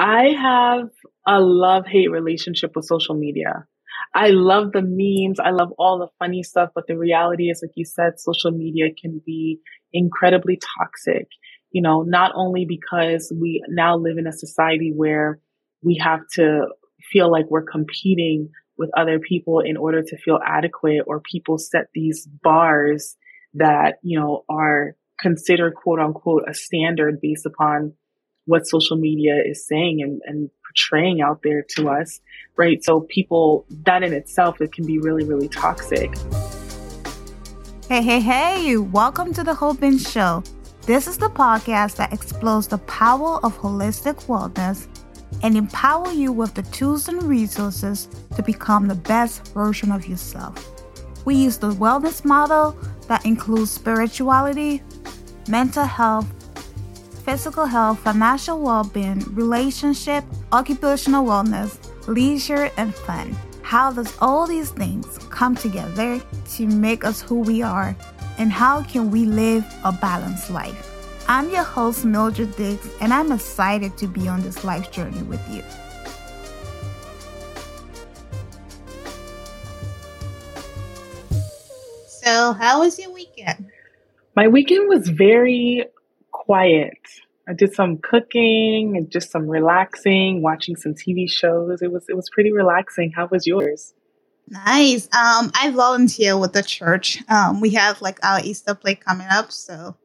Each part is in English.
I have a love hate relationship with social media. I love the memes. I love all the funny stuff, but the reality is, like you said, social media can be incredibly toxic. You know, not only because we now live in a society where we have to feel like we're competing with other people in order to feel adequate or people set these bars that, you know, are considered quote unquote a standard based upon what social media is saying and, and portraying out there to us, right? So people, that in itself, it can be really, really toxic. Hey, hey, hey, welcome to the Hoping Show. This is the podcast that explores the power of holistic wellness and empower you with the tools and resources to become the best version of yourself. We use the wellness model that includes spirituality, mental health, physical health, financial well being, relationship, occupational wellness, leisure, and fun. How does all these things come together to make us who we are? And how can we live a balanced life? I'm your host, Mildred Dix, and I'm excited to be on this life journey with you. So, how was your weekend? My weekend was very quiet. I did some cooking and just some relaxing, watching some TV shows. It was it was pretty relaxing. How was yours? Nice. Um, I volunteer with the church. Um, we have like our Easter play coming up, so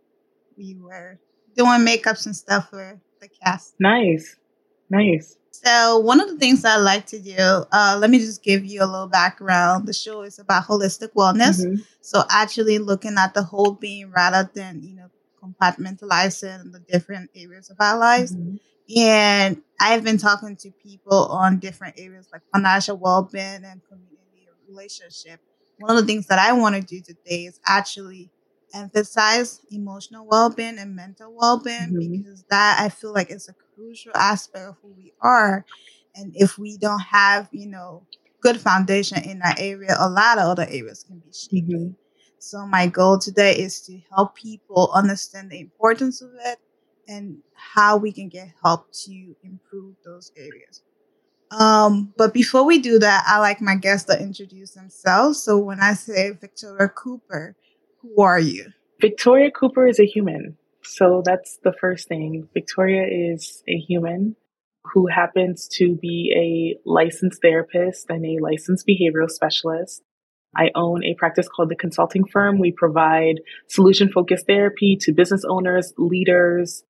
we were doing makeups and stuff for the cast. Nice, nice. So one of the things I like to do, uh, let me just give you a little background. The show is about holistic wellness. Mm-hmm. So actually looking at the whole being rather than, you know, compartmentalizing the different areas of our lives. Mm-hmm. And I've been talking to people on different areas like financial well-being and community relationship. One of the things that I want to do today is actually emphasize emotional well-being and mental well-being mm-hmm. because that I feel like is a crucial aspect of who we are. And if we don't have, you know, good foundation in that area, a lot of other areas can be shaky. Mm-hmm. So my goal today is to help people understand the importance of it and how we can get help to improve those areas. Um, but before we do that, I like my guests to introduce themselves. So when I say Victoria Cooper, who are you? Victoria Cooper is a human. So that's the first thing. Victoria is a human who happens to be a licensed therapist and a licensed behavioral specialist. I own a practice called the Consulting Firm. We provide solution focused therapy to business owners, leaders,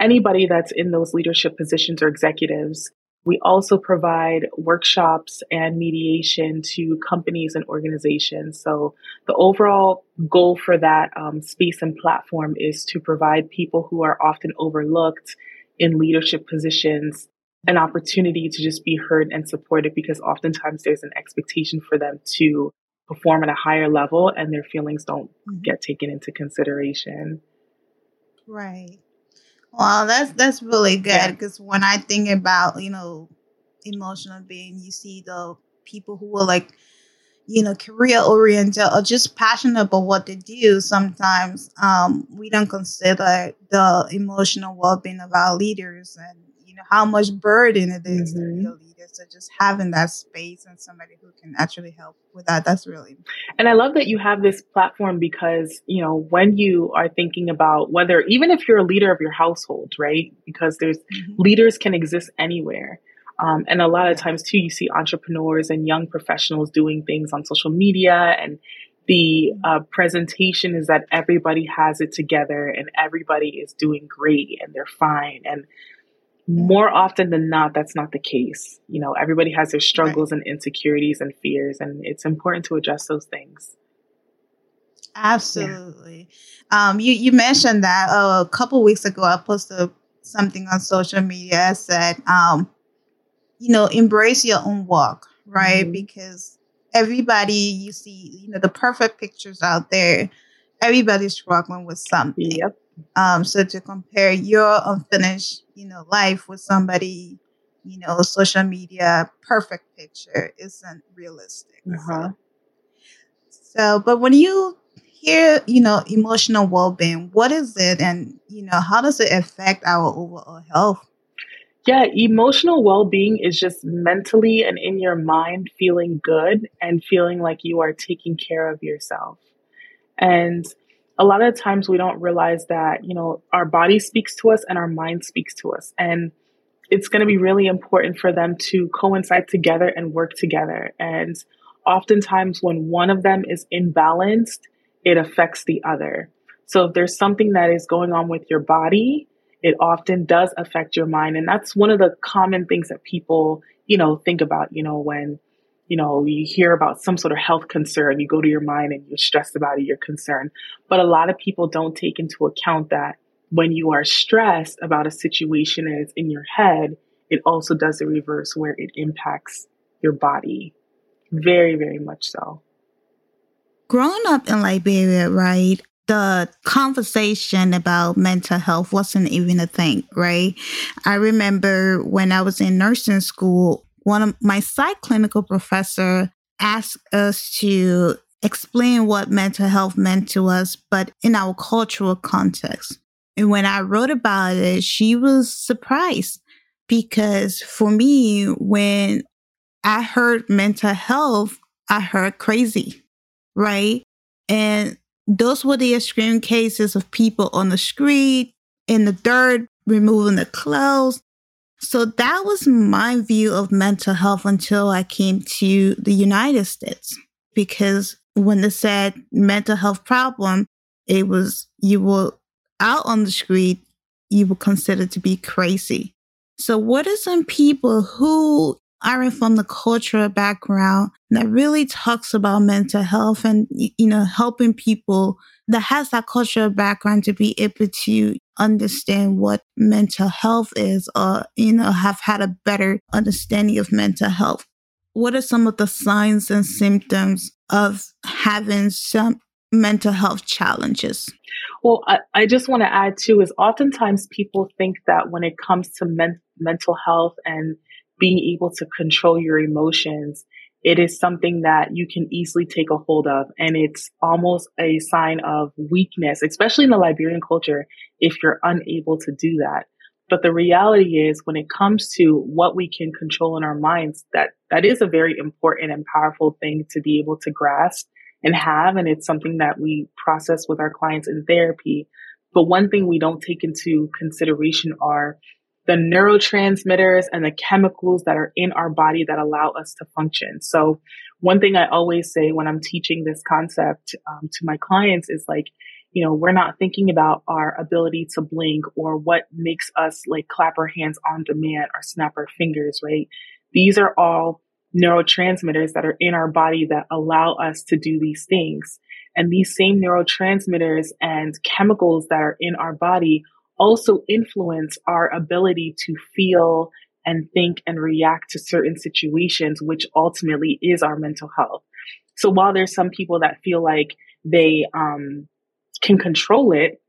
anybody that's in those leadership positions or executives. We also provide workshops and mediation to companies and organizations. So the overall goal for that um, space and platform is to provide people who are often overlooked in leadership positions an opportunity to just be heard and supported because oftentimes there's an expectation for them to perform at a higher level and their feelings don't mm-hmm. get taken into consideration. Right. Well, that's that's really good because when I think about you know emotional being, you see the people who are like you know career oriented or just passionate about what they do. Sometimes um, we don't consider the emotional well being of our leaders and you know how much burden it is mm-hmm. to leader so just having that space and somebody who can actually help with that, that's really. And I love that you have this platform because, you know, when you are thinking about whether, even if you're a leader of your household, right? Because there's mm-hmm. leaders can exist anywhere. Um, and a lot of times too, you see entrepreneurs and young professionals doing things on social media and the mm-hmm. uh, presentation is that everybody has it together and everybody is doing great and they're fine. And more often than not, that's not the case. You know, everybody has their struggles right. and insecurities and fears, and it's important to address those things. Absolutely. Yeah. Um, you you mentioned that uh, a couple weeks ago. I posted something on social media. I said, um, you know, embrace your own walk, right? Mm-hmm. Because everybody you see, you know, the perfect pictures out there. Everybody's struggling with something. Yep. Um, so to compare your unfinished, you know, life with somebody, you know, social media perfect picture isn't realistic. Uh-huh. So, but when you hear, you know, emotional well-being, what is it, and you know, how does it affect our overall health? Yeah, emotional well being is just mentally and in your mind feeling good and feeling like you are taking care of yourself. And a lot of times we don't realize that, you know, our body speaks to us and our mind speaks to us. And it's going to be really important for them to coincide together and work together. And oftentimes, when one of them is imbalanced, it affects the other. So if there's something that is going on with your body, it often does affect your mind. And that's one of the common things that people, you know, think about, you know, when, you know, you hear about some sort of health concern, you go to your mind and you're stressed about it, you're concerned. But a lot of people don't take into account that when you are stressed about a situation and it's in your head, it also does the reverse where it impacts your body. Very, very much so. Growing up in Liberia, right? the conversation about mental health wasn't even a thing, right? I remember when I was in nursing school, one of my psych clinical professor asked us to explain what mental health meant to us, but in our cultural context. And when I wrote about it, she was surprised because for me, when I heard mental health, I heard crazy, right? And those were the extreme cases of people on the street, in the dirt, removing the clothes. So that was my view of mental health until I came to the United States. Because when they said mental health problem, it was you were out on the street, you were considered to be crazy. So what are some people who aren't from the cultural background that really talks about mental health and, you know, helping people that has that cultural background to be able to understand what mental health is or, you know, have had a better understanding of mental health. What are some of the signs and symptoms of having some mental health challenges? Well, I, I just want to add too is oftentimes people think that when it comes to men- mental health and being able to control your emotions, it is something that you can easily take a hold of. And it's almost a sign of weakness, especially in the Liberian culture, if you're unable to do that. But the reality is when it comes to what we can control in our minds, that that is a very important and powerful thing to be able to grasp and have. And it's something that we process with our clients in therapy. But one thing we don't take into consideration are the neurotransmitters and the chemicals that are in our body that allow us to function. So one thing I always say when I'm teaching this concept um, to my clients is like, you know, we're not thinking about our ability to blink or what makes us like clap our hands on demand or snap our fingers, right? These are all neurotransmitters that are in our body that allow us to do these things. And these same neurotransmitters and chemicals that are in our body also influence our ability to feel and think and react to certain situations, which ultimately is our mental health. So while there's some people that feel like they um, can control it,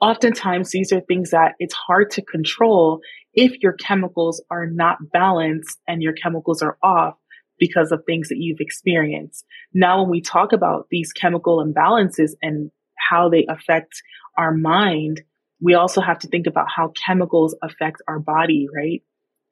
oftentimes these are things that it's hard to control if your chemicals are not balanced and your chemicals are off because of things that you've experienced. Now, when we talk about these chemical imbalances and how they affect our mind, we also have to think about how chemicals affect our body, right?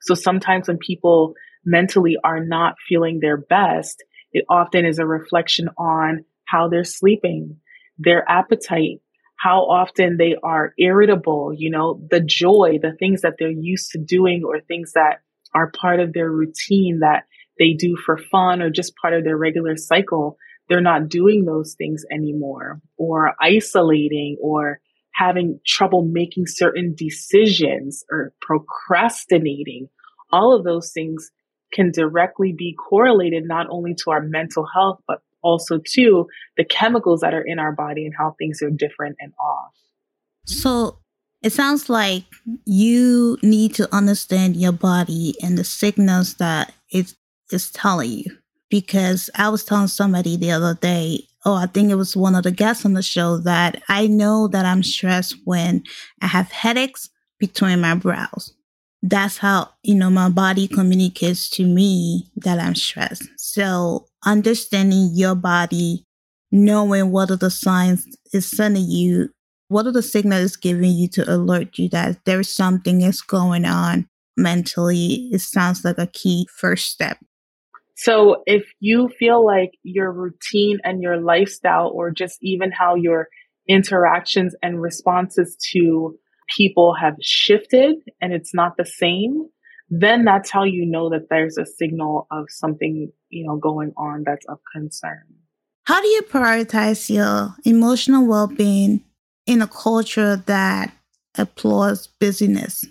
So sometimes when people mentally are not feeling their best, it often is a reflection on how they're sleeping, their appetite, how often they are irritable, you know, the joy, the things that they're used to doing or things that are part of their routine that they do for fun or just part of their regular cycle. They're not doing those things anymore or isolating or having trouble making certain decisions or procrastinating, all of those things can directly be correlated not only to our mental health, but also to the chemicals that are in our body and how things are different and off. So it sounds like you need to understand your body and the signals that it is telling you. Because I was telling somebody the other day, oh, I think it was one of the guests on the show that I know that I'm stressed when I have headaches between my brows. That's how, you know, my body communicates to me that I'm stressed. So understanding your body, knowing what are the signs is sending you, what are the signals giving you to alert you that there is something is going on mentally, it sounds like a key first step. So if you feel like your routine and your lifestyle, or just even how your interactions and responses to people have shifted and it's not the same, then that's how you know that there's a signal of something, you know, going on that's of concern. How do you prioritize your emotional well being in a culture that applauds busyness?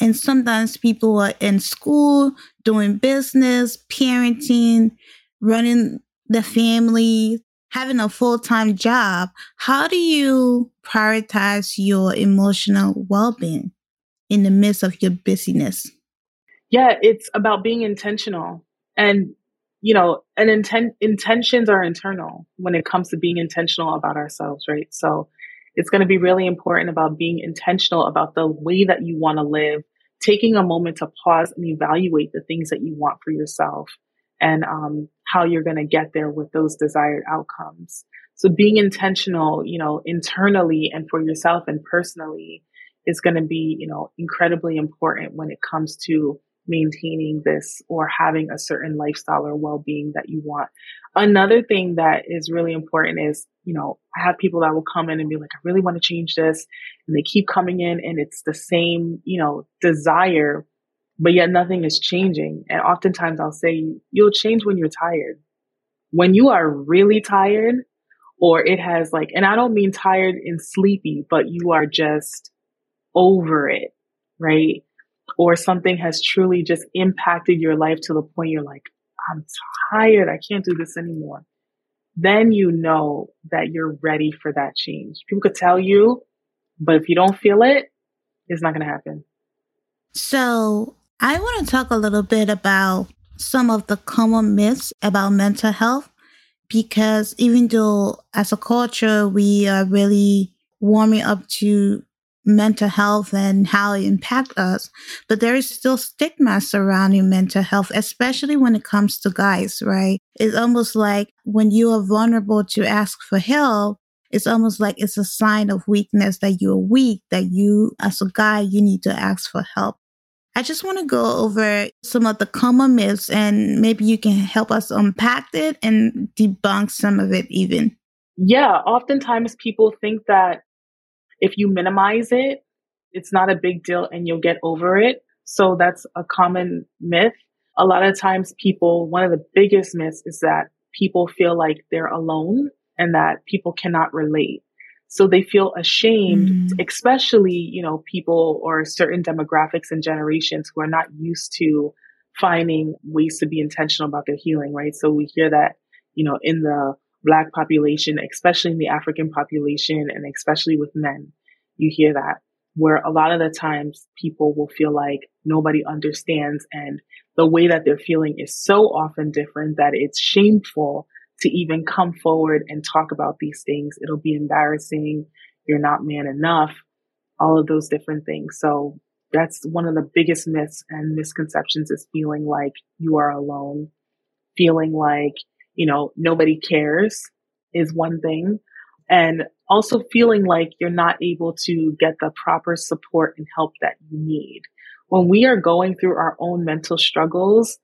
And sometimes people are in school, doing business, parenting, running the family, having a full time job. How do you prioritize your emotional well being in the midst of your busyness? Yeah, it's about being intentional. And, you know, and intent intentions are internal when it comes to being intentional about ourselves, right? So it's going to be really important about being intentional about the way that you want to live taking a moment to pause and evaluate the things that you want for yourself and um, how you're going to get there with those desired outcomes. So being intentional, you know, internally and for yourself and personally is going to be, you know, incredibly important when it comes to maintaining this or having a certain lifestyle or well-being that you want. Another thing that is really important is, you know, I have people that will come in and be like, I really want to change this. And they keep coming in and it's the same, you know, desire, but yet nothing is changing. And oftentimes I'll say, you'll change when you're tired. When you are really tired, or it has like, and I don't mean tired and sleepy, but you are just over it, right? or something has truly just impacted your life to the point you're like, I'm tired. I can't do this anymore. Then you know that you're ready for that change. People could tell you, but if you don't feel it, it's not going to happen. So, I want to talk a little bit about some of the common myths about mental health because even though as a culture we are really warming up to mental health and how it impacts us. But there is still stigma surrounding mental health, especially when it comes to guys, right? It's almost like when you are vulnerable to ask for help, it's almost like it's a sign of weakness that you're weak, that you, as a guy, you need to ask for help. I just want to go over some of the common myths and maybe you can help us unpack it and debunk some of it even. Yeah, oftentimes people think that if you minimize it, it's not a big deal and you'll get over it. So that's a common myth. A lot of times people, one of the biggest myths is that people feel like they're alone and that people cannot relate. So they feel ashamed, mm. especially, you know, people or certain demographics and generations who are not used to finding ways to be intentional about their healing, right? So we hear that, you know, in the black population, especially in the African population and especially with men. You hear that where a lot of the times people will feel like nobody understands and the way that they're feeling is so often different that it's shameful to even come forward and talk about these things. It'll be embarrassing. You're not man enough. All of those different things. So that's one of the biggest myths and misconceptions is feeling like you are alone, feeling like you know, nobody cares is one thing. And also feeling like you're not able to get the proper support and help that you need. When we are going through our own mental struggles,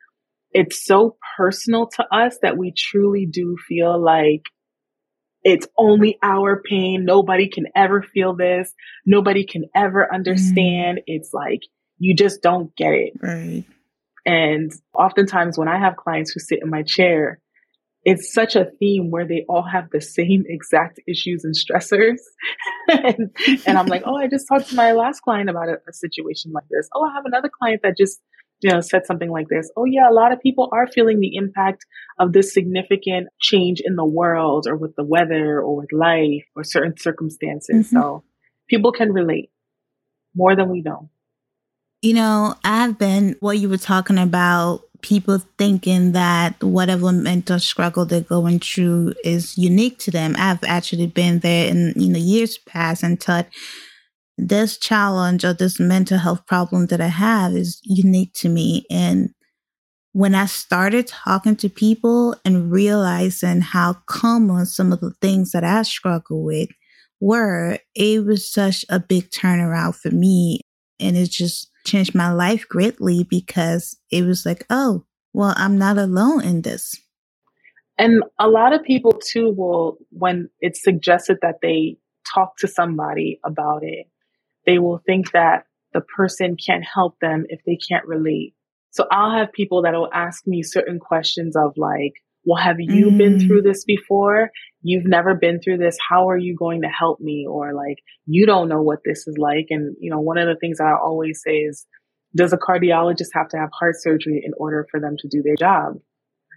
it's so personal to us that we truly do feel like it's only our pain. Nobody can ever feel this. Nobody can ever understand. Mm. It's like you just don't get it. Right. And oftentimes when I have clients who sit in my chair it's such a theme where they all have the same exact issues and stressors. and, and, I'm like, oh, I just talked to my last client about a, a, situation like this. Oh, I have another client that just, you know, said something like this. Oh, yeah, a lot of people are feeling the impact of this significant change in the world or with the weather or with life or certain circumstances. Mm-hmm. So people can relate more than we know. You know, I've been what you were talking about people thinking that whatever mental struggle they're going through is unique to them. I've actually been there in you know years past and thought this challenge or this mental health problem that I have is unique to me. And when I started talking to people and realizing how common some of the things that I struggle with were, it was such a big turnaround for me. And it just changed my life greatly because it was like, oh, well, I'm not alone in this. And a lot of people too will, when it's suggested that they talk to somebody about it, they will think that the person can't help them if they can't relate. So I'll have people that will ask me certain questions of like, well, have you mm. been through this before? You've never been through this. How are you going to help me? Or like, you don't know what this is like. And, you know, one of the things that I always say is, does a cardiologist have to have heart surgery in order for them to do their job?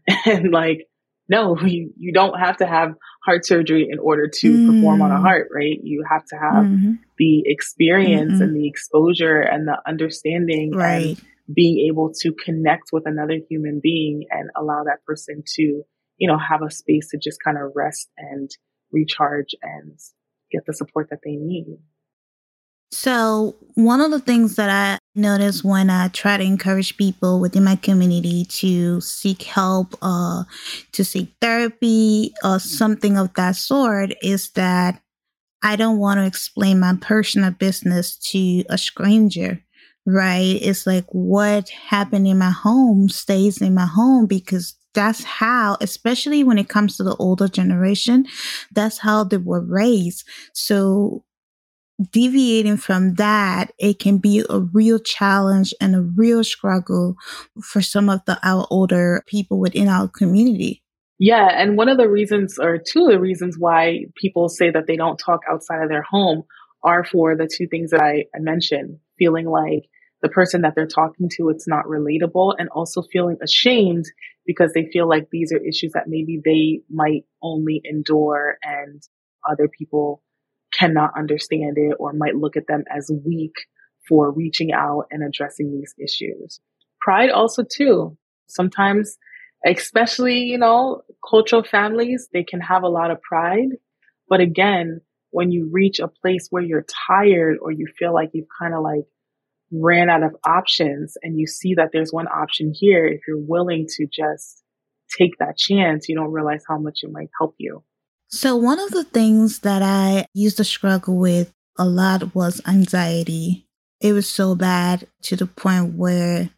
And like, no, you, you don't have to have heart surgery in order to mm. perform on a mm. heart, right? You have to have mm-hmm. the experience mm-hmm. and the exposure and the understanding right. and being able to connect with another human being and allow that person to, you know, have a space to just kind of rest and recharge and get the support that they need. So, one of the things that I notice when I try to encourage people within my community to seek help, uh, to seek therapy, or something of that sort is that I don't want to explain my personal business to a stranger, right? It's like what happened in my home stays in my home because that's how, especially when it comes to the older generation, that's how they were raised. So deviating from that, it can be a real challenge and a real struggle for some of the our older people within our community. Yeah, and one of the reasons, or two of the reasons why people say that they don't talk outside of their home are for the two things that I, I mentioned feeling like the person that they're talking to, it's not relatable, and also feeling ashamed because they feel like these are issues that maybe they might only endure and other people cannot understand it or might look at them as weak for reaching out and addressing these issues. Pride also too. Sometimes, especially, you know, cultural families, they can have a lot of pride. But again, when you reach a place where you're tired or you feel like you've kind of like ran out of options and you see that there's one option here, if you're willing to just take that chance, you don't realize how much it might help you. So, one of the things that I used to struggle with a lot was anxiety. It was so bad to the point where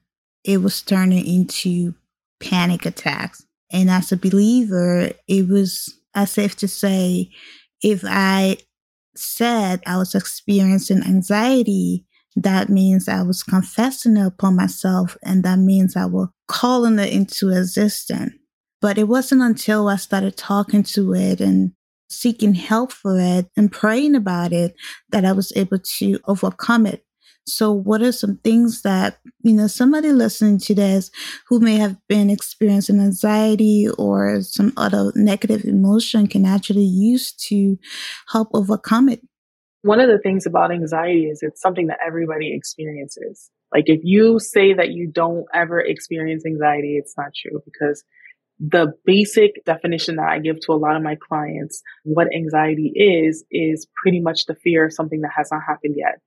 it was turning into panic attacks. And as a believer, it was as if to say, if I said I was experiencing anxiety, that means I was confessing it upon myself, and that means I was calling it into existence. But it wasn't until I started talking to it and seeking help for it and praying about it that I was able to overcome it. So, what are some things that, you know, somebody listening to this who may have been experiencing anxiety or some other negative emotion can actually use to help overcome it? One of the things about anxiety is it's something that everybody experiences. Like, if you say that you don't ever experience anxiety, it's not true because the basic definition that I give to a lot of my clients, what anxiety is, is pretty much the fear of something that has not happened yet.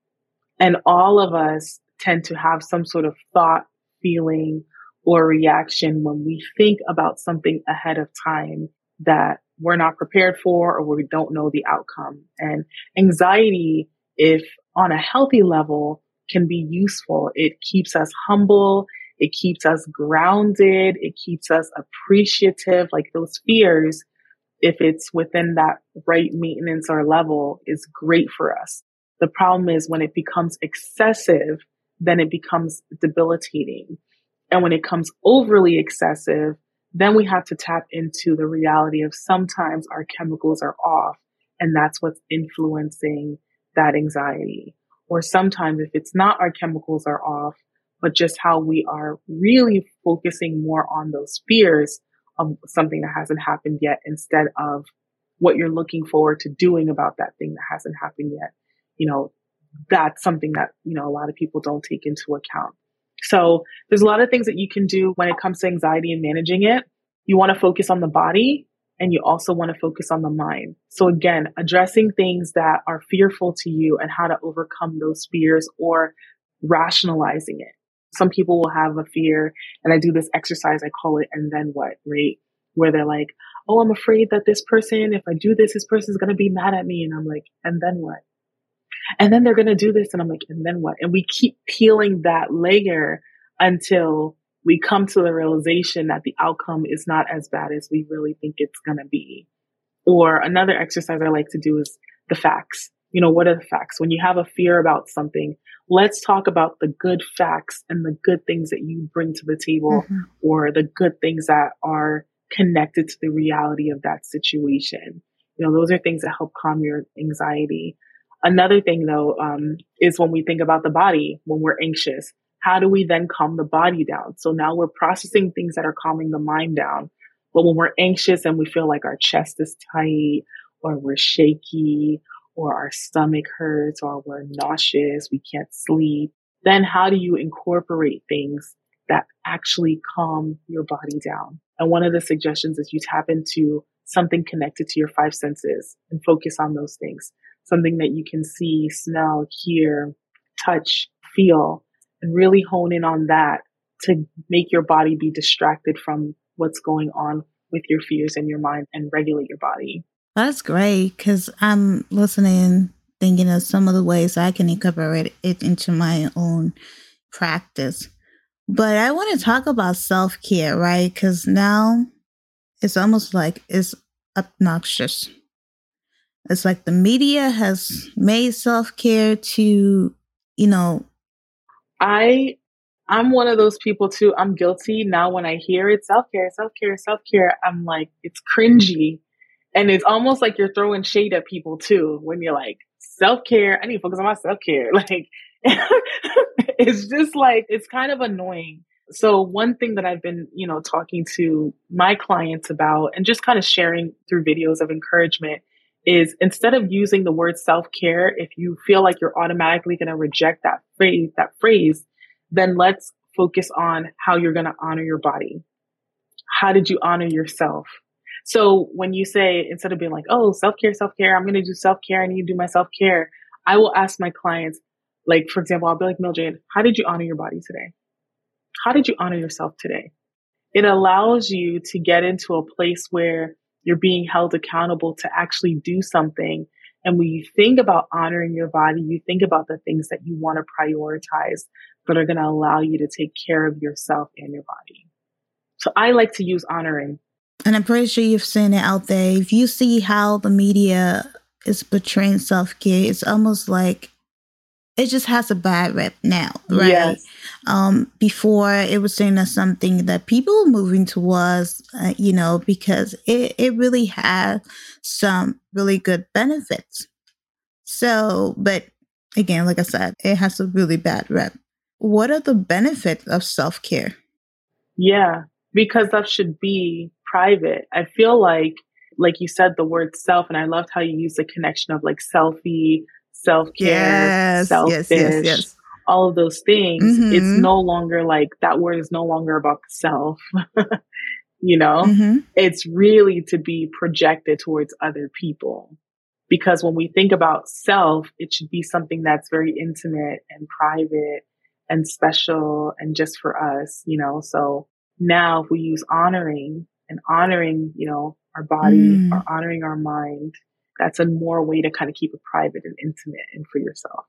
And all of us tend to have some sort of thought, feeling, or reaction when we think about something ahead of time that we're not prepared for or we don't know the outcome. And anxiety, if on a healthy level, can be useful. It keeps us humble. It keeps us grounded. It keeps us appreciative. Like those fears, if it's within that right maintenance or level, is great for us. The problem is when it becomes excessive, then it becomes debilitating. And when it comes overly excessive, then we have to tap into the reality of sometimes our chemicals are off and that's what's influencing that anxiety. Or sometimes if it's not our chemicals are off, but just how we are really focusing more on those fears of something that hasn't happened yet instead of what you're looking forward to doing about that thing that hasn't happened yet. You know, that's something that, you know, a lot of people don't take into account. So there's a lot of things that you can do when it comes to anxiety and managing it. You want to focus on the body and you also want to focus on the mind. So again, addressing things that are fearful to you and how to overcome those fears or rationalizing it some people will have a fear and I do this exercise, I call it, and then what, right? Where they're like, oh, I'm afraid that this person, if I do this, this person's going to be mad at me. And I'm like, and then what? And then they're going to do this. And I'm like, and then what? And we keep peeling that layer until we come to the realization that the outcome is not as bad as we really think it's going to be. Or another exercise I like to do is the facts. You know, what are the facts? When you have a fear about something, let's talk about the good facts and the good things that you bring to the table mm-hmm. or the good things that are connected to the reality of that situation. You know, those are things that help calm your anxiety. Another thing though, um, is when we think about the body, when we're anxious, how do we then calm the body down? So now we're processing things that are calming the mind down. But when we're anxious and we feel like our chest is tight or we're shaky or our stomach hurts or we're nauseous, we can't sleep, then how do you incorporate things that actually calm your body down? And one of the suggestions is you tap into something connected to your five senses and focus on those things. Something that you can see, smell, hear, touch, feel, and really hone in on that to make your body be distracted from what's going on with your fears in your mind and regulate your body. That's great because I'm listening, thinking of some of the ways I can incorporate it into my own practice. But I want to talk about self care, right? Because now it's almost like it's obnoxious. It's like the media has made self care to, you know. I I'm one of those people too. I'm guilty now when I hear it self care, self care, self care. I'm like, it's cringy and it's almost like you're throwing shade at people too when you're like, self care, I need to focus on my self care. Like, it's just like, it's kind of annoying. So one thing that I've been, you know, talking to my clients about and just kind of sharing through videos of encouragement is instead of using the word self care, if you feel like you're automatically going to reject that phrase, that phrase, then let's focus on how you're going to honor your body. How did you honor yourself? So when you say, instead of being like, oh, self care, self care, I'm going to do self care. I need to do my self care. I will ask my clients, like, for example, I'll be like, Mildred, how did you honor your body today? How did you honor yourself today? It allows you to get into a place where you're being held accountable to actually do something. And when you think about honoring your body, you think about the things that you want to prioritize that are going to allow you to take care of yourself and your body. So I like to use honoring and I'm pretty sure you've seen it out there. If you see how the media is portraying self care, it's almost like it just has a bad rep now, right? Yes. Um, before it was seen as something that people were moving towards, uh, you know, because it, it really had some really good benefits. So, but again, like I said, it has a really bad rep. What are the benefits of self care? Yeah, because that should be private. I feel like, like you said, the word self, and I loved how you used the connection of like selfie, self care, yes, selfish, yes, yes, all of those things. Mm-hmm. It's no longer like that word is no longer about the self. you know, mm-hmm. it's really to be projected towards other people. Because when we think about self, it should be something that's very intimate and private and special and just for us, you know. So now if we use honoring, and honoring, you know, our body mm. or honoring our mind, that's a more way to kind of keep it private and intimate and for yourself.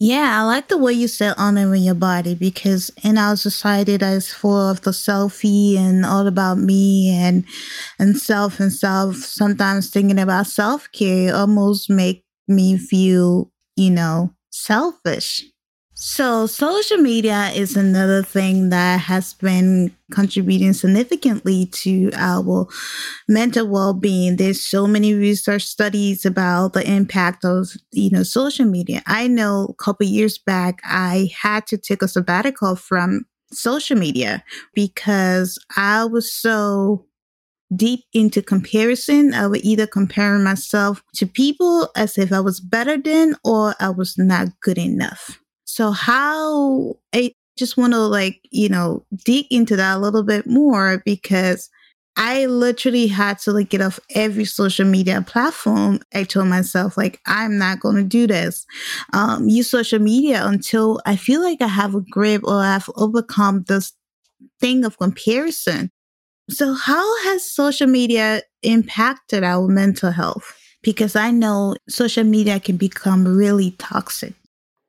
Yeah, I like the way you said honoring your body because in our society that is full of the selfie and all about me and and self and self, sometimes thinking about self care almost make me feel, you know, selfish. So, social media is another thing that has been contributing significantly to our mental well-being. There's so many research studies about the impact of, you know, social media. I know a couple years back I had to take a sabbatical from social media because I was so deep into comparison. I would either compare myself to people as if I was better than or I was not good enough. So how I just want to like, you know, dig into that a little bit more because I literally had to like get off every social media platform. I told myself like I'm not going to do this. Um, use social media until I feel like I have a grip or I've overcome this thing of comparison. So how has social media impacted our mental health? Because I know social media can become really toxic.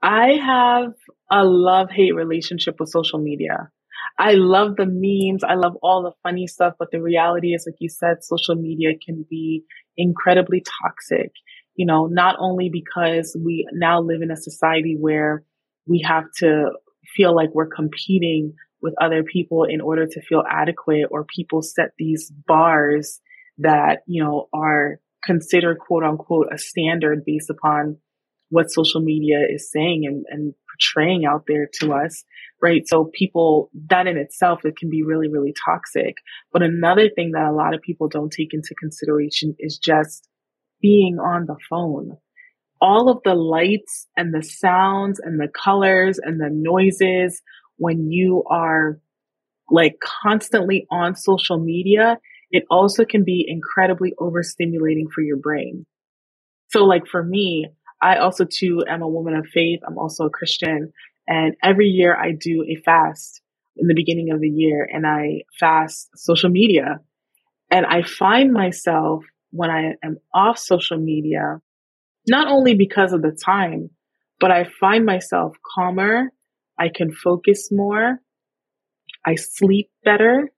I have a love hate relationship with social media. I love the memes. I love all the funny stuff, but the reality is, like you said, social media can be incredibly toxic. You know, not only because we now live in a society where we have to feel like we're competing with other people in order to feel adequate or people set these bars that, you know, are considered quote unquote a standard based upon what social media is saying and, and portraying out there to us, right? So people, that in itself, it can be really, really toxic. But another thing that a lot of people don't take into consideration is just being on the phone. All of the lights and the sounds and the colors and the noises when you are like constantly on social media, it also can be incredibly overstimulating for your brain. So like for me, I also too am a woman of faith. I'm also a Christian and every year I do a fast in the beginning of the year and I fast social media. And I find myself when I am off social media, not only because of the time, but I find myself calmer. I can focus more. I sleep better.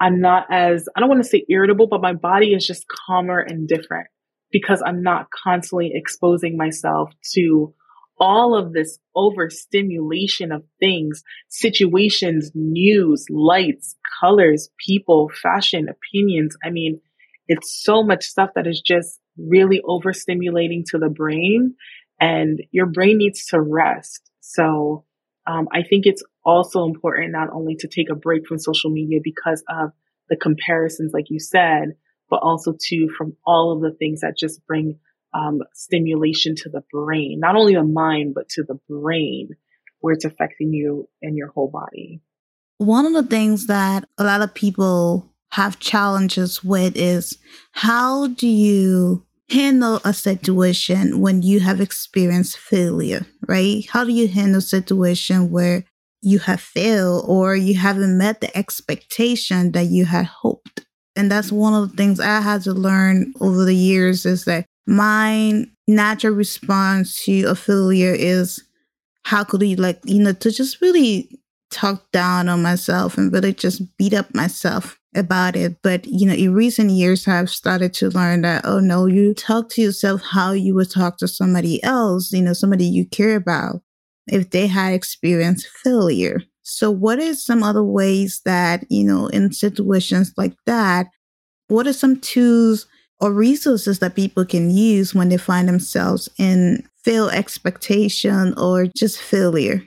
I'm not as, I don't want to say irritable, but my body is just calmer and different because I'm not constantly exposing myself to all of this overstimulation of things, situations, news, lights, colors, people, fashion, opinions. I mean, it's so much stuff that is just really overstimulating to the brain and your brain needs to rest. So, um, I think it's also important not only to take a break from social media because of the comparisons, like you said, but also too from all of the things that just bring um, stimulation to the brain, not only the mind, but to the brain, where it's affecting you and your whole body. One of the things that a lot of people have challenges with is how do you handle a situation when you have experienced failure, right? How do you handle a situation where you have failed or you haven't met the expectation that you had hoped? And that's one of the things I had to learn over the years is that my natural response to a failure is how could you like, you know, to just really talk down on myself and really just beat up myself about it. But, you know, in recent years, I've started to learn that, oh no, you talk to yourself how you would talk to somebody else, you know, somebody you care about if they had experienced failure. So what is some other ways that, you know, in situations like that, what are some tools or resources that people can use when they find themselves in fail expectation or just failure?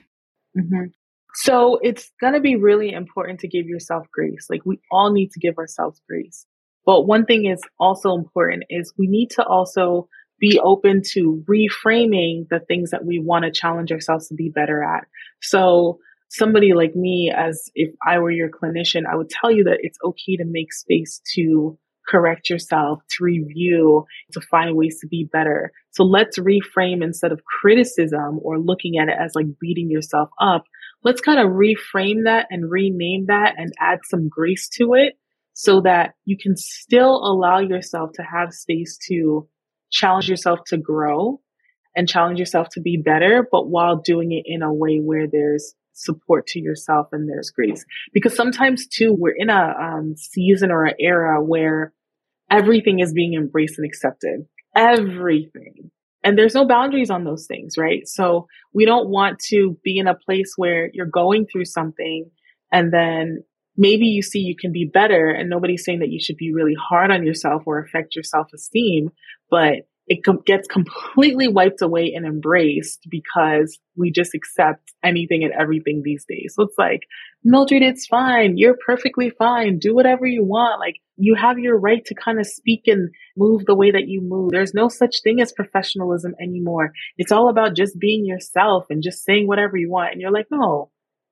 Mm-hmm. So it's going to be really important to give yourself grace. Like we all need to give ourselves grace. But one thing is also important is we need to also be open to reframing the things that we want to challenge ourselves to be better at. So somebody like me, as if I were your clinician, I would tell you that it's okay to make space to correct yourself, to review, to find ways to be better. So let's reframe instead of criticism or looking at it as like beating yourself up. Let's kind of reframe that and rename that and add some grace to it so that you can still allow yourself to have space to challenge yourself to grow and challenge yourself to be better, but while doing it in a way where there's support to yourself and there's grace. Because sometimes too, we're in a um, season or an era where everything is being embraced and accepted. Everything. And there's no boundaries on those things, right? So we don't want to be in a place where you're going through something and then maybe you see you can be better and nobody's saying that you should be really hard on yourself or affect your self esteem, but it com- gets completely wiped away and embraced because we just accept anything and everything these days. So it's like, Mildred, it's fine. You're perfectly fine. Do whatever you want. Like you have your right to kind of speak and move the way that you move. There's no such thing as professionalism anymore. It's all about just being yourself and just saying whatever you want. And you're like, no,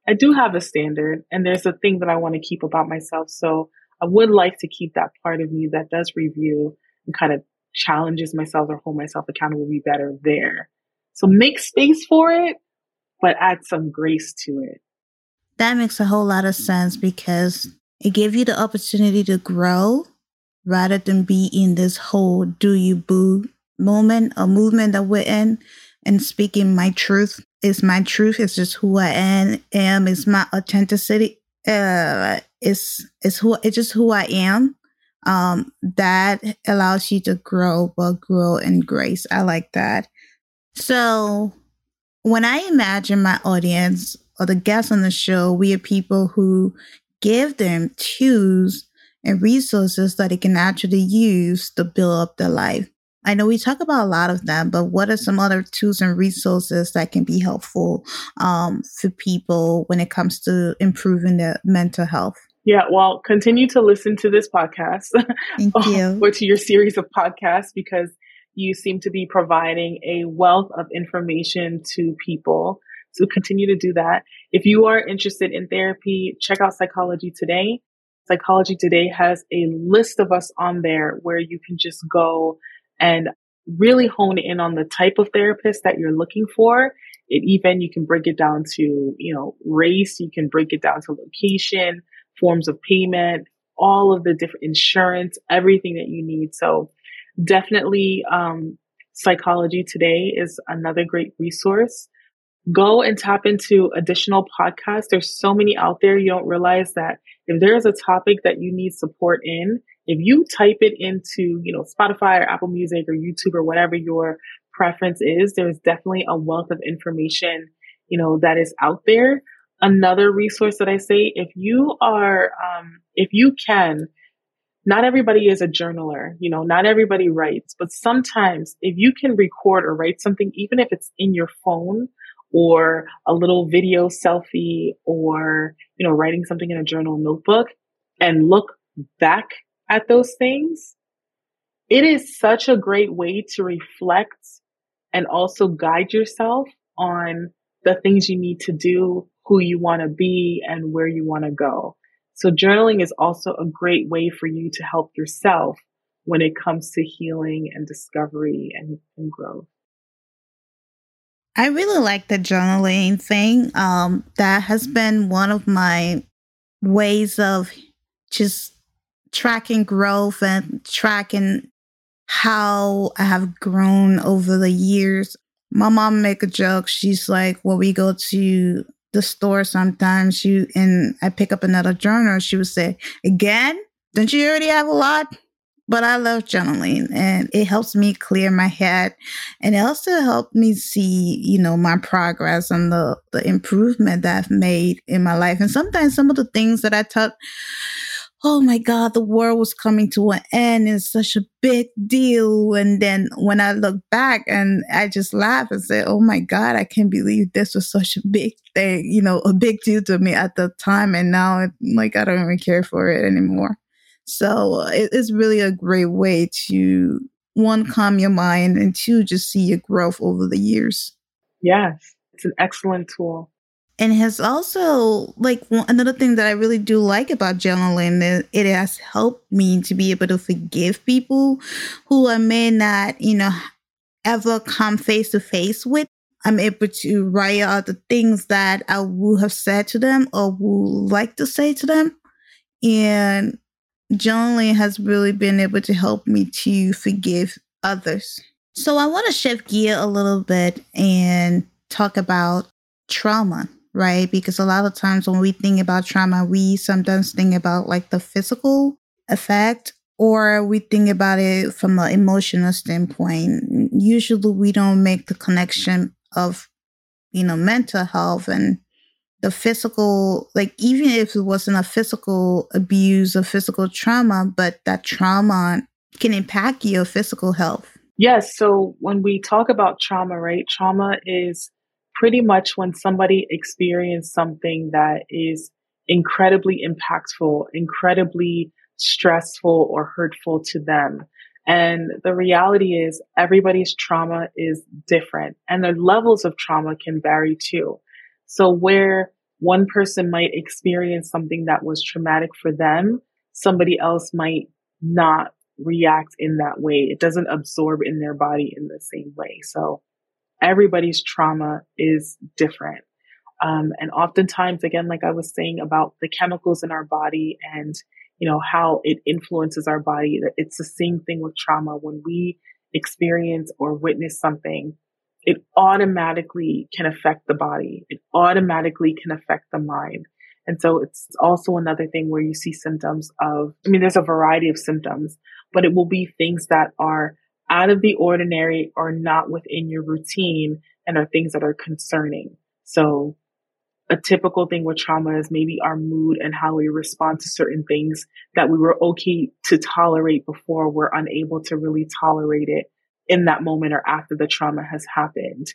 I do have a standard and there's a thing that I want to keep about myself. So I would like to keep that part of me that does review and kind of challenges myself or hold myself accountable be better there. So make space for it, but add some grace to it. That makes a whole lot of sense because it gave you the opportunity to grow, rather than be in this whole do you boo moment or movement that we're in and speaking my truth is my truth it's just who i am, am is my authenticity uh it's is who it's just who i am um that allows you to grow but grow in grace. I like that. So when i imagine my audience or the guests on the show we are people who give them tools and resources that they can actually use to build up their life. I know we talk about a lot of them, but what are some other tools and resources that can be helpful um, for people when it comes to improving their mental health? Yeah, well, continue to listen to this podcast. Or to your series of podcasts because you seem to be providing a wealth of information to people. So continue to do that. If you are interested in therapy, check out Psychology Today. Psychology Today has a list of us on there where you can just go and really hone in on the type of therapist that you're looking for. It even, you can break it down to, you know, race, you can break it down to location, forms of payment, all of the different insurance, everything that you need. So definitely, um, psychology today is another great resource. Go and tap into additional podcasts. There's so many out there. You don't realize that if there is a topic that you need support in, if you type it into, you know, Spotify or Apple Music or YouTube or whatever your preference is, there's definitely a wealth of information, you know, that is out there. Another resource that I say, if you are, um, if you can, not everybody is a journaler, you know, not everybody writes, but sometimes if you can record or write something, even if it's in your phone or a little video selfie or, you know, writing something in a journal notebook and look back at those things, it is such a great way to reflect and also guide yourself on the things you need to do, who you want to be, and where you want to go. So journaling is also a great way for you to help yourself when it comes to healing and discovery and, and growth. I really like the journaling thing. Um, that has been one of my ways of just tracking growth and tracking how I have grown over the years. My mom make a joke. She's like, when we go to the store sometimes, she and I pick up another journal, she would say, Again? Don't you already have a lot? But I love journaling and it helps me clear my head and it also helped me see, you know, my progress and the, the improvement that I've made in my life. And sometimes some of the things that I thought oh my God, the world was coming to an end. It's such a big deal. And then when I look back and I just laugh and say, oh my God, I can't believe this was such a big thing, you know, a big deal to me at the time. And now, like, I don't even care for it anymore. So uh, it is really a great way to one, calm your mind and two, just see your growth over the years. Yes, it's an excellent tool and has also like another thing that I really do like about journaling is it has helped me to be able to forgive people who I may not, you know, ever come face to face with. I'm able to write out the things that I would have said to them or would like to say to them. And journaling has really been able to help me to forgive others. So I want to shift gear a little bit and talk about trauma right? Because a lot of times when we think about trauma, we sometimes think about like the physical effect or we think about it from an emotional standpoint. Usually we don't make the connection of, you know, mental health and the physical, like even if it wasn't a physical abuse or physical trauma, but that trauma can impact your physical health. Yes. So when we talk about trauma, right, trauma is pretty much when somebody experiences something that is incredibly impactful, incredibly stressful or hurtful to them. And the reality is everybody's trauma is different and the levels of trauma can vary too. So where one person might experience something that was traumatic for them, somebody else might not react in that way. It doesn't absorb in their body in the same way. So everybody's trauma is different. Um, and oftentimes, again, like I was saying about the chemicals in our body and, you know, how it influences our body. It's the same thing with trauma. When we experience or witness something, it automatically can affect the body. It automatically can affect the mind. And so it's also another thing where you see symptoms of, I mean, there's a variety of symptoms, but it will be things that are out of the ordinary or not within your routine and are things that are concerning. So a typical thing with trauma is maybe our mood and how we respond to certain things that we were okay to tolerate before we're unable to really tolerate it in that moment or after the trauma has happened.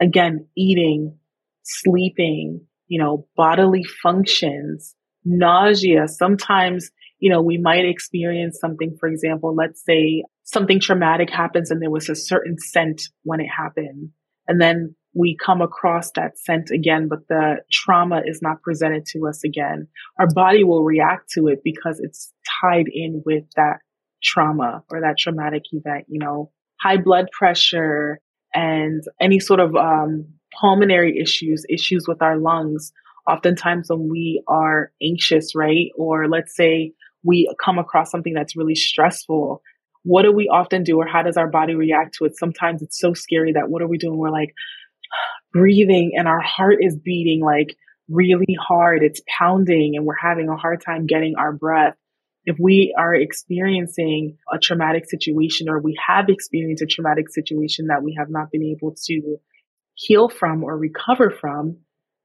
Again, eating, sleeping, you know, bodily functions, nausea. Sometimes, you know, we might experience something, for example, let's say something traumatic happens and there was a certain scent when it happened. And then we come across that scent again, but the trauma is not presented to us again. Our body will react to it because it's tied in with that trauma or that traumatic event, you know, high blood pressure and any sort of um, pulmonary issues, issues with our lungs. Oftentimes when we are anxious, right? Or let's say we come across something that's really stressful. What do we often do or how does our body react to it? Sometimes it's so scary that what are we doing? We're like, breathing and our heart is beating like really hard. It's pounding and we're having a hard time getting our breath. If we are experiencing a traumatic situation or we have experienced a traumatic situation that we have not been able to heal from or recover from,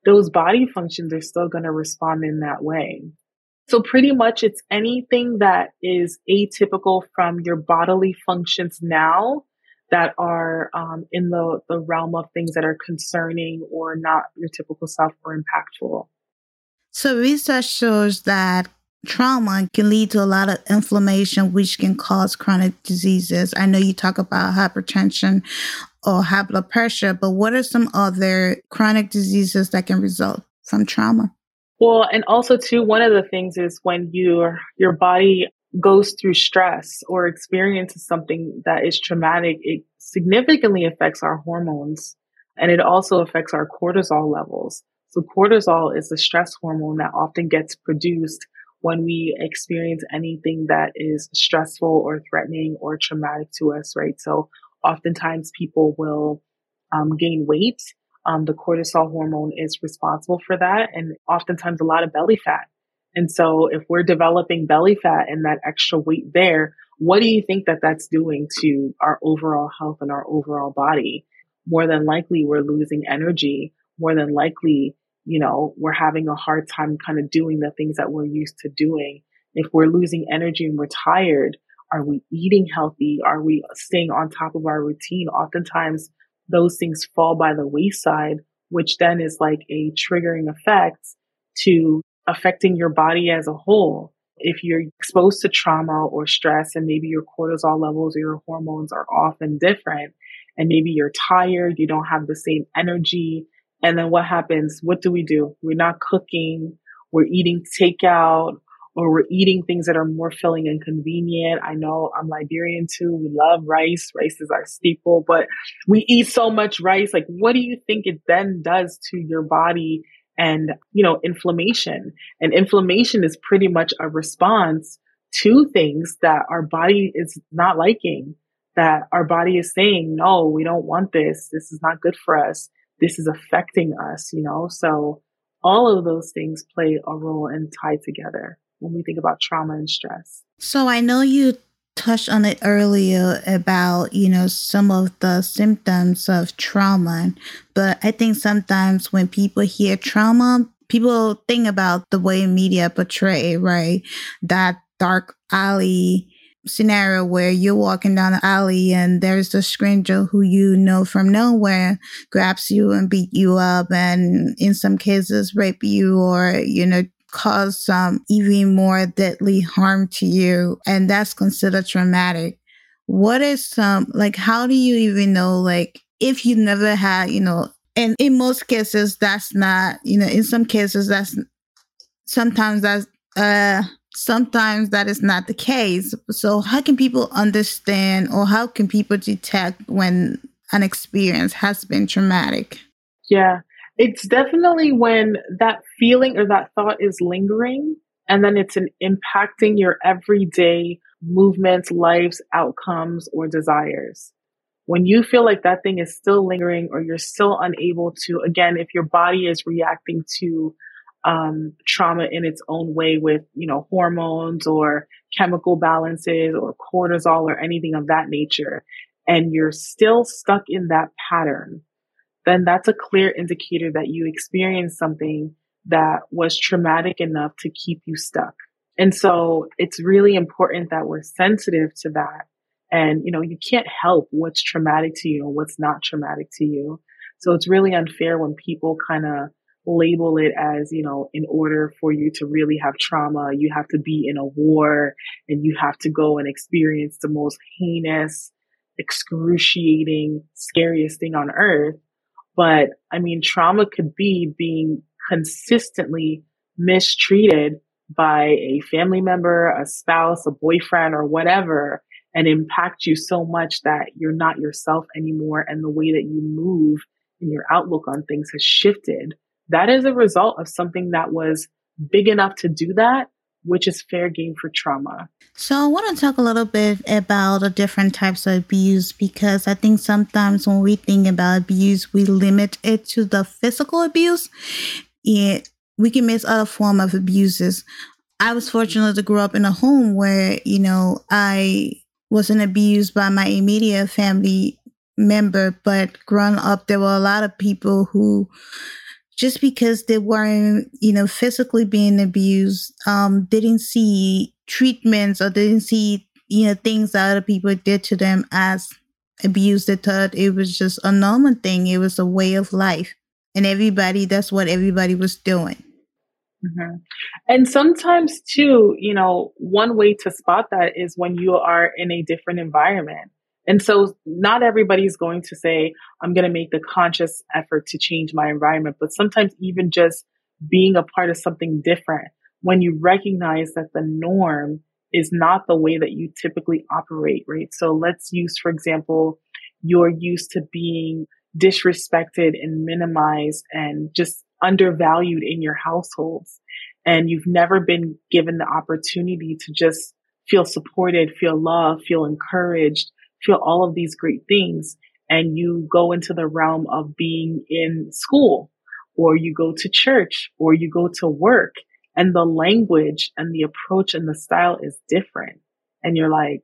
those body functions are still going to respond in that way. So pretty much it's anything that is atypical from your bodily functions now that are um, in the, the realm of things that are concerning or not your typical self or impactful. So, research shows that trauma can lead to a lot of inflammation, which can cause chronic diseases. I know you talk about hypertension or high blood pressure, but what are some other chronic diseases that can result from trauma? Well, and also too, one of the things is when your your body goes through stress or experiences something that is traumatic, it significantly affects our hormones and it also affects our cortisol levels. So cortisol is the stress hormone that often gets produced when we experience anything that is stressful or threatening or traumatic to us, right? So oftentimes people will um, gain weight. Um, the cortisol hormone is responsible for that and oftentimes a lot of belly fat. And so if we're developing belly fat and that extra weight there, what do you think that that's doing to our overall health and our overall body? More than likely, we're losing energy. More than likely, you know, we're having a hard time kind of doing the things that we're used to doing. If we're losing energy and we're tired, are we eating healthy? Are we staying on top of our routine? Oftentimes those things fall by the wayside, which then is like a triggering effect to affecting your body as a whole. If you're exposed to trauma or stress and maybe your cortisol levels or your hormones are often different and maybe you're tired, you don't have the same energy. And then what happens? What do we do? We're not cooking. We're eating takeout or we're eating things that are more filling and convenient. I know I'm Liberian too. We love rice. Rice is our staple, but we eat so much rice. Like, what do you think it then does to your body and, you know, inflammation. And inflammation is pretty much a response to things that our body is not liking, that our body is saying, no, we don't want this. This is not good for us. This is affecting us, you know? So all of those things play a role and tie together when we think about trauma and stress. So I know you touched on it earlier about, you know, some of the symptoms of trauma. But I think sometimes when people hear trauma, people think about the way media portray, right? That dark alley scenario where you're walking down the alley and there's a stranger who you know from nowhere grabs you and beat you up and in some cases rape you or you know cause some even more deadly harm to you and that's considered traumatic. What is some like how do you even know like if you never had you know and in most cases that's not you know in some cases that's sometimes that's uh sometimes that is not the case. So how can people understand or how can people detect when an experience has been traumatic? Yeah it's definitely when that feeling or that thought is lingering And then it's an impacting your everyday movements, lives, outcomes, or desires. When you feel like that thing is still lingering or you're still unable to, again, if your body is reacting to um, trauma in its own way with, you know, hormones or chemical balances or cortisol or anything of that nature, and you're still stuck in that pattern, then that's a clear indicator that you experienced something that was traumatic enough to keep you stuck. And so it's really important that we're sensitive to that. And, you know, you can't help what's traumatic to you and what's not traumatic to you. So it's really unfair when people kind of label it as, you know, in order for you to really have trauma, you have to be in a war and you have to go and experience the most heinous, excruciating, scariest thing on earth. But I mean, trauma could be being consistently mistreated by a family member, a spouse, a boyfriend, or whatever, and impact you so much that you're not yourself anymore. And the way that you move and your outlook on things has shifted. That is a result of something that was big enough to do that, which is fair game for trauma. So, I want to talk a little bit about the different types of abuse because I think sometimes when we think about abuse, we limit it to the physical abuse. It we can miss other form of abuses. I was fortunate to grow up in a home where, you know, I wasn't abused by my immediate family member, but growing up, there were a lot of people who, just because they weren't, you know, physically being abused, um, didn't see treatments or didn't see, you know, things that other people did to them as abuse. They thought it was just a normal thing. It was a way of life. And everybody, that's what everybody was doing. Mm-hmm. And sometimes, too, you know, one way to spot that is when you are in a different environment. And so, not everybody's going to say, I'm going to make the conscious effort to change my environment. But sometimes, even just being a part of something different, when you recognize that the norm is not the way that you typically operate, right? So, let's use, for example, you're used to being disrespected and minimized and just undervalued in your households and you've never been given the opportunity to just feel supported, feel loved, feel encouraged, feel all of these great things. And you go into the realm of being in school or you go to church or you go to work and the language and the approach and the style is different. And you're like,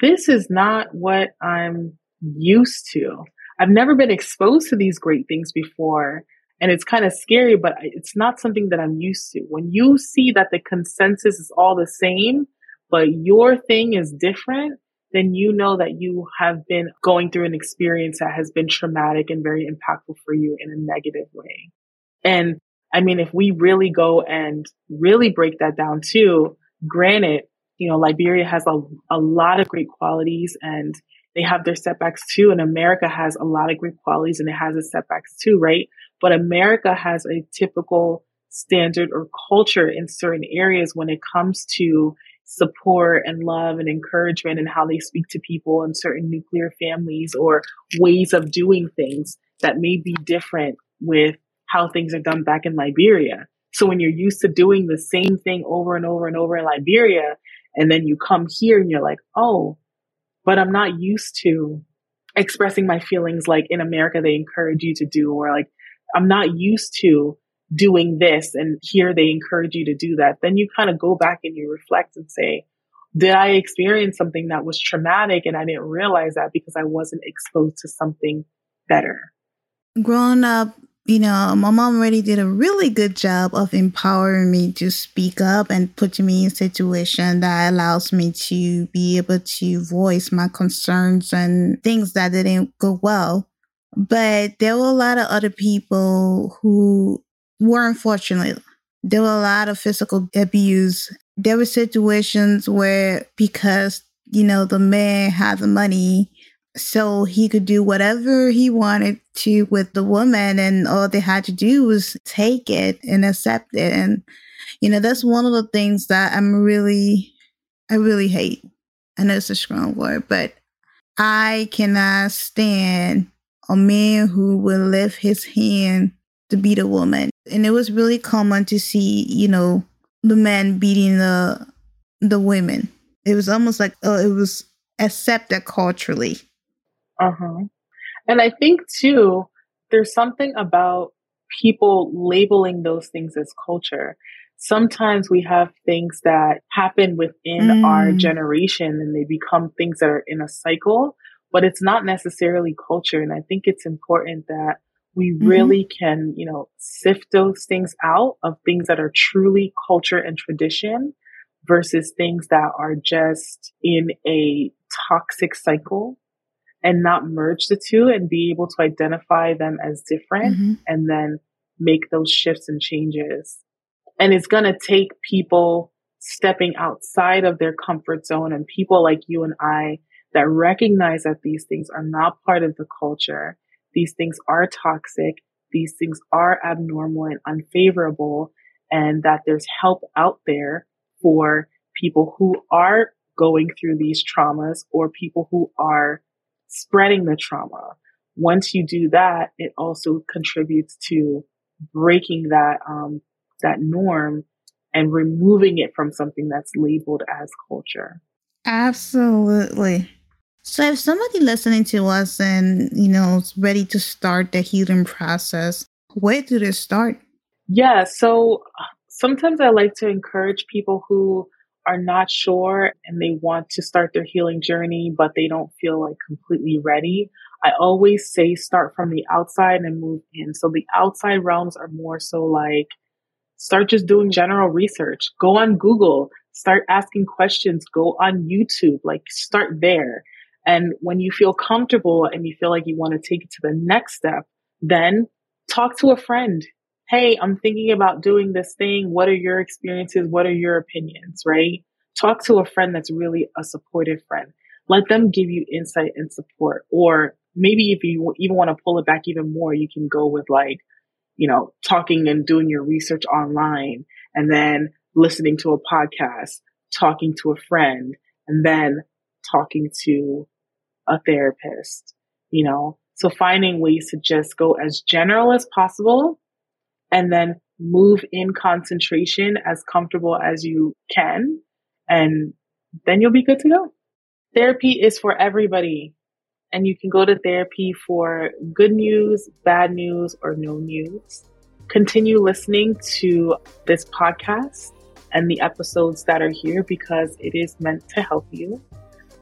this is not what I'm used to. I've never been exposed to these great things before. And it's kind of scary, but it's not something that I'm used to. When you see that the consensus is all the same, but your thing is different, then you know that you have been going through an experience that has been traumatic and very impactful for you in a negative way. And I mean, if we really go and really break that down too, granted, you know, Liberia has a, a lot of great qualities and they have their setbacks too. And America has a lot of great qualities and it has its setbacks too, right? But America has a typical standard or culture in certain areas when it comes to support and love and encouragement and how they speak to people in certain nuclear families or ways of doing things that may be different with how things are done back in Liberia. So when you're used to doing the same thing over and over and over in Liberia, and then you come here and you're like, oh, but I'm not used to expressing my feelings like in America they encourage you to do, or like I'm not used to doing this and here they encourage you to do that, then you kind of go back and you reflect and say, did I experience something that was traumatic and I didn't realize that because I wasn't exposed to something better? Growing up, you know, my mom already did a really good job of empowering me to speak up and putting me in a situation that allows me to be able to voice my concerns and things that didn't go well. But there were a lot of other people who were unfortunate. There were a lot of physical abuse. There were situations where because, you know, the man had the money, so he could do whatever he wanted to with the woman and all they had to do was take it and accept it. And, you know, that's one of the things that I'm really, I really hate. I know it's a strong word, but I cannot stand a man who will lift his hand to beat a woman. And it was really common to see, you know, the men beating the the women. It was almost like uh, it was accepted culturally. Uh huh. And I think too, there's something about people labeling those things as culture. Sometimes we have things that happen within mm. our generation and they become things that are in a cycle, but it's not necessarily culture. And I think it's important that we mm-hmm. really can, you know, sift those things out of things that are truly culture and tradition versus things that are just in a toxic cycle and not merge the two and be able to identify them as different mm-hmm. and then make those shifts and changes. And it's going to take people stepping outside of their comfort zone and people like you and I that recognize that these things are not part of the culture. These things are toxic. These things are abnormal and unfavorable and that there's help out there for people who are going through these traumas or people who are spreading the trauma. Once you do that, it also contributes to breaking that um, that norm and removing it from something that's labeled as culture. Absolutely. So if somebody listening to us and you know is ready to start the healing process, where do they start? Yeah, so sometimes I like to encourage people who are not sure and they want to start their healing journey, but they don't feel like completely ready. I always say start from the outside and move in. So the outside realms are more so like start just doing general research. Go on Google, start asking questions, go on YouTube, like start there. And when you feel comfortable and you feel like you want to take it to the next step, then talk to a friend hey, I'm thinking about doing this thing. What are your experiences? What are your opinions? Right? Talk to a friend that's really a supportive friend. Let them give you insight and support. Or maybe if you even want to pull it back even more, you can go with like, you know, talking and doing your research online and then listening to a podcast, talking to a friend, and then talking to a therapist, you know? So finding ways to just go as general as possible and then move in concentration as comfortable as you can. And then you'll be good to go. Therapy is for everybody. And you can go to therapy for good news, bad news, or no news. Continue listening to this podcast and the episodes that are here because it is meant to help you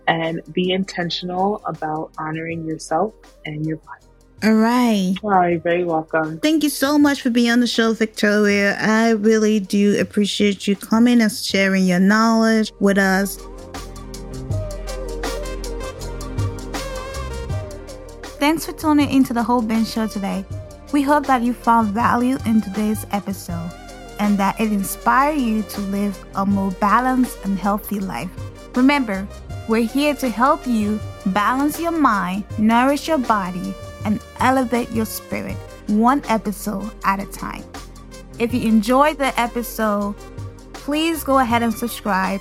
and be intentional about honoring yourself and your body. All right. Wow, you're very welcome. Thank you so much for being on the show, Victoria. I really do appreciate you coming and sharing your knowledge with us. Thanks for tuning into the Whole Bench Show today. We hope that you found value in today's episode and that it inspired you to live a more balanced and healthy life. Remember, we're here to help you balance your mind, nourish your body, and elevate your spirit one episode at a time. If you enjoyed the episode, please go ahead and subscribe.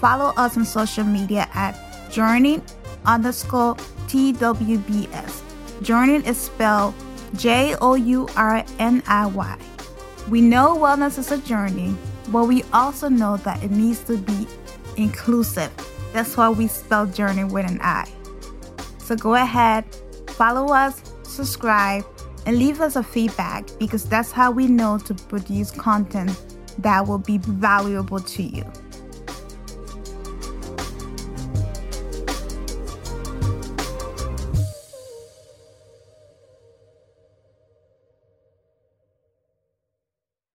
Follow us on social media at journey underscore TWBS. Journey is spelled J O U R N I Y. We know wellness is a journey, but we also know that it needs to be inclusive. That's why we spell journey with an I. So go ahead, follow us, subscribe, and leave us a feedback because that's how we know to produce content that will be valuable to you.